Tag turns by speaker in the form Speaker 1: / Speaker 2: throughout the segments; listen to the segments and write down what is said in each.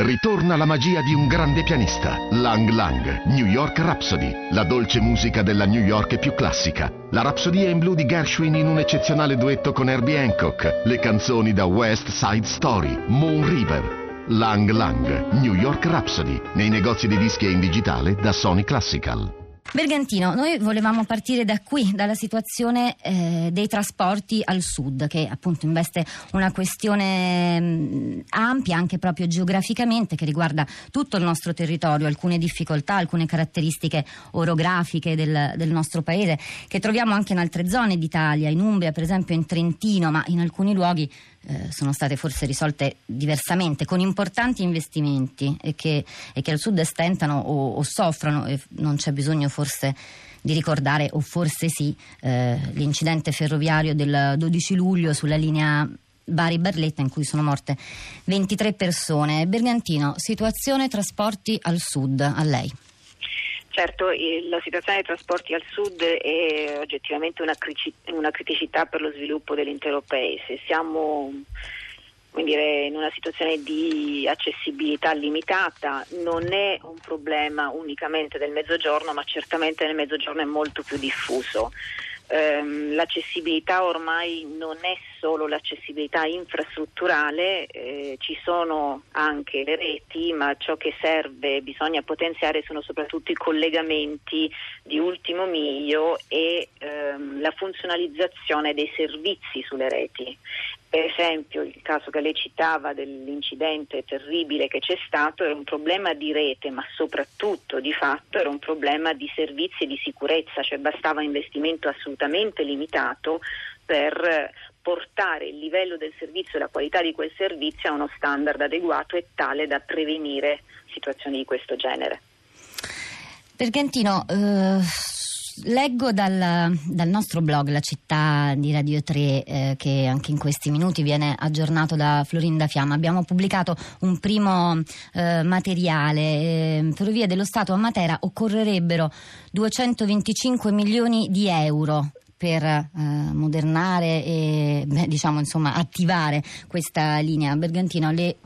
Speaker 1: Ritorna la magia di un grande pianista, Lang Lang, New York Rhapsody, la dolce musica della New York più classica. La rapsodia in blu di Gershwin in un eccezionale duetto con Herbie Hancock, le canzoni da West Side Story, Moon River. Lang Lang, New York Rhapsody, nei negozi di dischi e in digitale da Sony Classical.
Speaker 2: Bergantino, noi volevamo partire da qui, dalla situazione eh, dei trasporti al sud, che appunto investe una questione mh, mm, ampia anche proprio geograficamente, che riguarda tutto il nostro territorio, alcune difficoltà, alcune caratteristiche orografiche del, del nostro paese, che troviamo anche in altre zone d'Italia, in Umbria, per esempio in Trentino, ma in alcuni luoghi eh, sono state forse risolte diversamente, con importanti investimenti e che, e che al sud stentano o, o soffrono e non c'è bisogno forse di ricordare, o forse sì, eh, l'incidente ferroviario del 12 luglio sulla linea Bari-Barletta in cui sono morte 23 persone. Bergantino, situazione trasporti al sud, a lei.
Speaker 3: Certo, la situazione dei trasporti al sud è oggettivamente una, criticità per lo sviluppo dell'intero paese. Siamo dire, in una situazione di accessibilità limitata, non è un problema unicamente del mezzogiorno, ma certamente nel mezzogiorno è molto più diffuso ehm, l'accessibilità ormai non è solo l'accessibilità infrastrutturale, eh, ci sono anche le reti, ma ciò che serve, bisogna potenziare sono soprattutto i collegamenti di ultimo miglio e ehm, la funzionalizzazione dei servizi sulle reti. Per esempio il caso che lei citava dell'incidente terribile che c'è stato era un problema di rete, ma soprattutto di fatto era un problema di servizi e di sicurezza, cioè bastava investimento assolutamente limitato per portare il livello del servizio e la qualità di quel servizio a uno standard adeguato e tale da prevenire situazioni di questo genere.
Speaker 2: Pergentino, eh, leggo dal, dal, nostro blog, la città di Radio 3, eh, che anche in questi minuti viene aggiornato da Florinda Fiamma. Abbiamo pubblicato un primo eh, materiale. Eh, Ferrovie dello Stato a Matera occorrerebbero 225 milioni di euro per eh, modernare e beh, diciamo, insomma, attivare questa linea. Bergantino, le,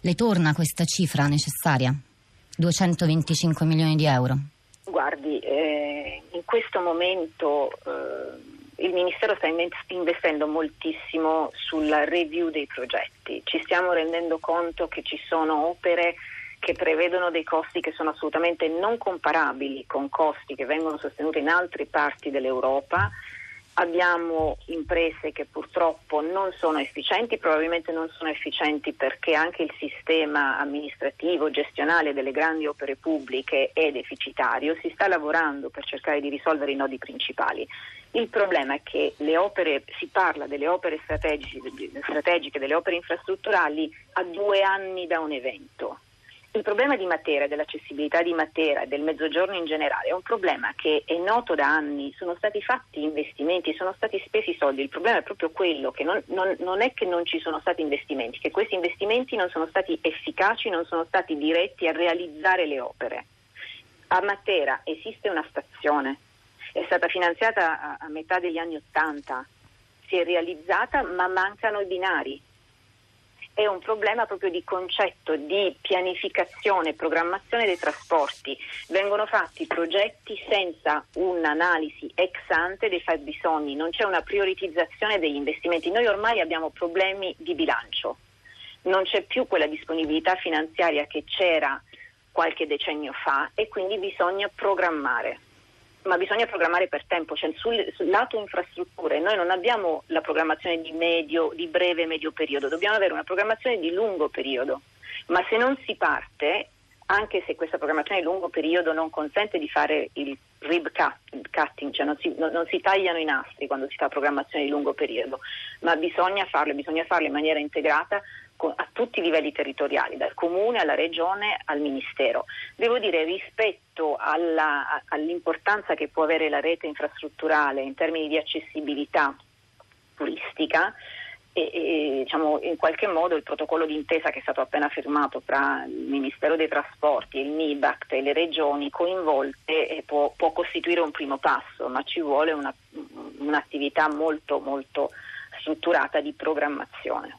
Speaker 2: le torna questa cifra necessaria? 225 milioni di euro?
Speaker 3: Guardi, eh, in questo momento eh, il Ministero sta investendo moltissimo sulla review dei progetti. Ci stiamo rendendo conto che ci sono opere che prevedono dei costi che sono assolutamente non comparabili con costi che vengono sostenuti in altre parti dell'Europa Abbiamo imprese che purtroppo non sono efficienti, probabilmente non sono efficienti perché anche il sistema amministrativo, gestionale delle grandi opere pubbliche è deficitario, si sta lavorando per cercare di risolvere i nodi principali. Il problema è che opere, si parla delle opere strategiche, strategiche delle opere infrastrutturali a due anni da un evento il problema di Matera, dell'accessibilità di Matera e del mezzogiorno in generale è un problema che è noto da anni, sono stati fatti investimenti, sono stati spesi soldi, il problema è proprio quello che non, non, non è che non ci sono stati investimenti, che questi investimenti non sono stati efficaci, non sono stati diretti a realizzare le opere. A Matera esiste una stazione, è stata finanziata a, a metà degli anni Ottanta, si è realizzata ma mancano i binari è un problema proprio di concetto, di pianificazione e programmazione dei trasporti. Vengono fatti progetti senza un'analisi ex ante dei fabbisogni, non c'è una prioritizzazione degli investimenti. Noi ormai abbiamo problemi di bilancio, non c'è più quella disponibilità finanziaria che c'era qualche decennio fa e quindi bisogna programmare ma bisogna programmare per tempo, cioè sul, sul, lato infrastrutture noi non abbiamo la programmazione di, medio, di breve e medio periodo, dobbiamo avere una programmazione di lungo periodo, ma se non si parte, anche se questa programmazione di lungo periodo non consente di fare il rib cutting, cioè non si, non, non si tagliano i nastri quando si fa programmazione di lungo periodo, ma bisogna farlo, bisogna farlo in maniera integrata a tutti i livelli territoriali, dal comune alla regione al ministero. Devo dire rispetto alla, all'importanza che può avere la rete infrastrutturale in termini di accessibilità turistica, e, e, diciamo, in qualche modo il protocollo d'intesa che è stato appena firmato tra il Ministero dei Trasporti, il MIBACT e le regioni coinvolte eh, può, può, costituire un primo passo, ma ci vuole una, un'attività molto, molto strutturata di programmazione.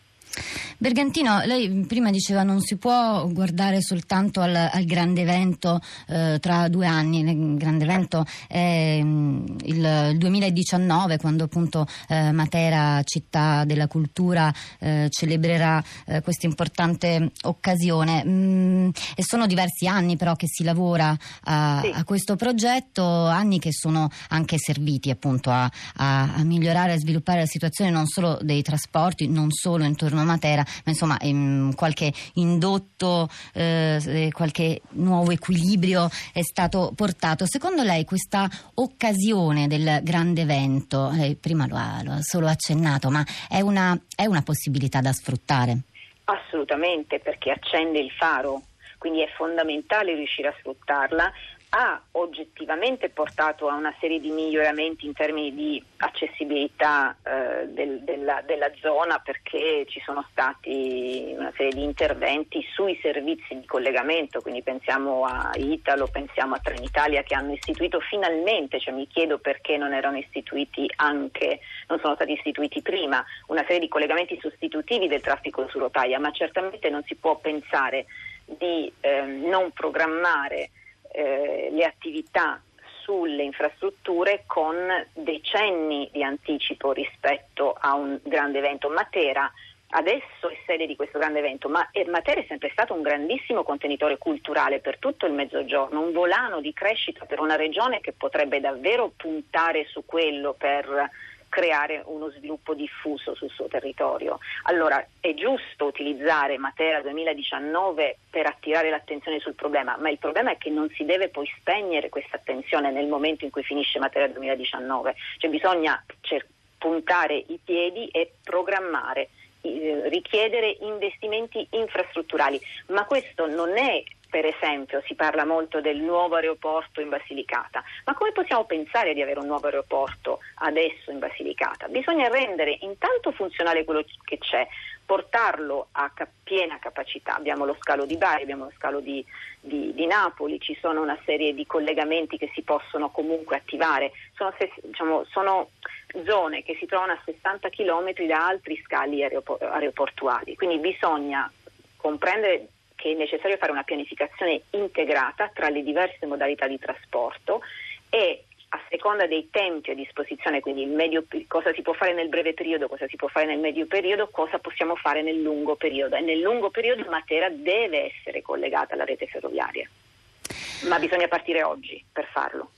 Speaker 2: Bergantino, lei prima diceva non si può guardare soltanto al, al grande evento eh, tra due anni, il grande evento è mm, il 2019 quando appunto eh, Matera, città della cultura, eh, celebrerà eh, questa importante occasione. Mm, e sono diversi anni però che si lavora a, sì. a, questo progetto, anni che sono anche serviti appunto a, a, a migliorare e sviluppare la situazione non solo dei trasporti, non solo intorno a Matera, ma insomma ehm, qualche indotto, eh, qualche nuovo equilibrio è stato portato. Secondo lei questa occasione del grande evento, eh, prima lo ha, lo ha, solo accennato, ma è una, è una possibilità da sfruttare?
Speaker 3: Assolutamente, perché accende il faro quindi è fondamentale riuscire a sfruttarla ha oggettivamente portato a una serie di miglioramenti in termini di accessibilità eh, del, della, della, zona perché ci sono stati una serie di interventi sui servizi di collegamento, quindi pensiamo a Italo, pensiamo a Trenitalia che hanno istituito finalmente, cioè mi chiedo perché non erano istituiti anche, non sono stati istituiti prima, una serie di collegamenti sostitutivi del traffico su rotaia, ma certamente non si può pensare di eh, non programmare eh, le attività sulle infrastrutture con decenni di anticipo rispetto a un grande evento. Matera adesso è sede di questo grande evento, ma Matera è sempre stato un grandissimo contenitore culturale per tutto il mezzogiorno, un volano di crescita per una regione che potrebbe davvero puntare su quello per creare uno sviluppo diffuso sul suo territorio. Allora è giusto utilizzare Matera 2019 per attirare l'attenzione sul problema, ma il problema è che non si deve poi spegnere questa attenzione nel momento in cui finisce Matera 2019, cioè bisogna cer- puntare i piedi e programmare richiedere investimenti infrastrutturali, ma questo non è per esempio si parla molto del nuovo aeroporto in Basilicata, ma come possiamo pensare di avere un nuovo aeroporto adesso in Basilicata? Bisogna rendere intanto funzionale quello che c'è, portarlo a piena capacità. Abbiamo lo scalo di Bari, abbiamo lo scalo di, di, di, Napoli, ci sono una serie di collegamenti che si possono comunque attivare. Sono, diciamo, sono zone che si trovano a 60 km da altri scali aeroportuali, quindi bisogna comprendere che è necessario fare una pianificazione integrata tra le diverse modalità di trasporto e a seconda dei tempi a disposizione, quindi medio, cosa si può fare nel breve periodo, cosa si può fare nel medio periodo, cosa possiamo fare nel lungo periodo. E nel lungo periodo Matera deve essere collegata alla rete ferroviaria, ma bisogna partire oggi per farlo.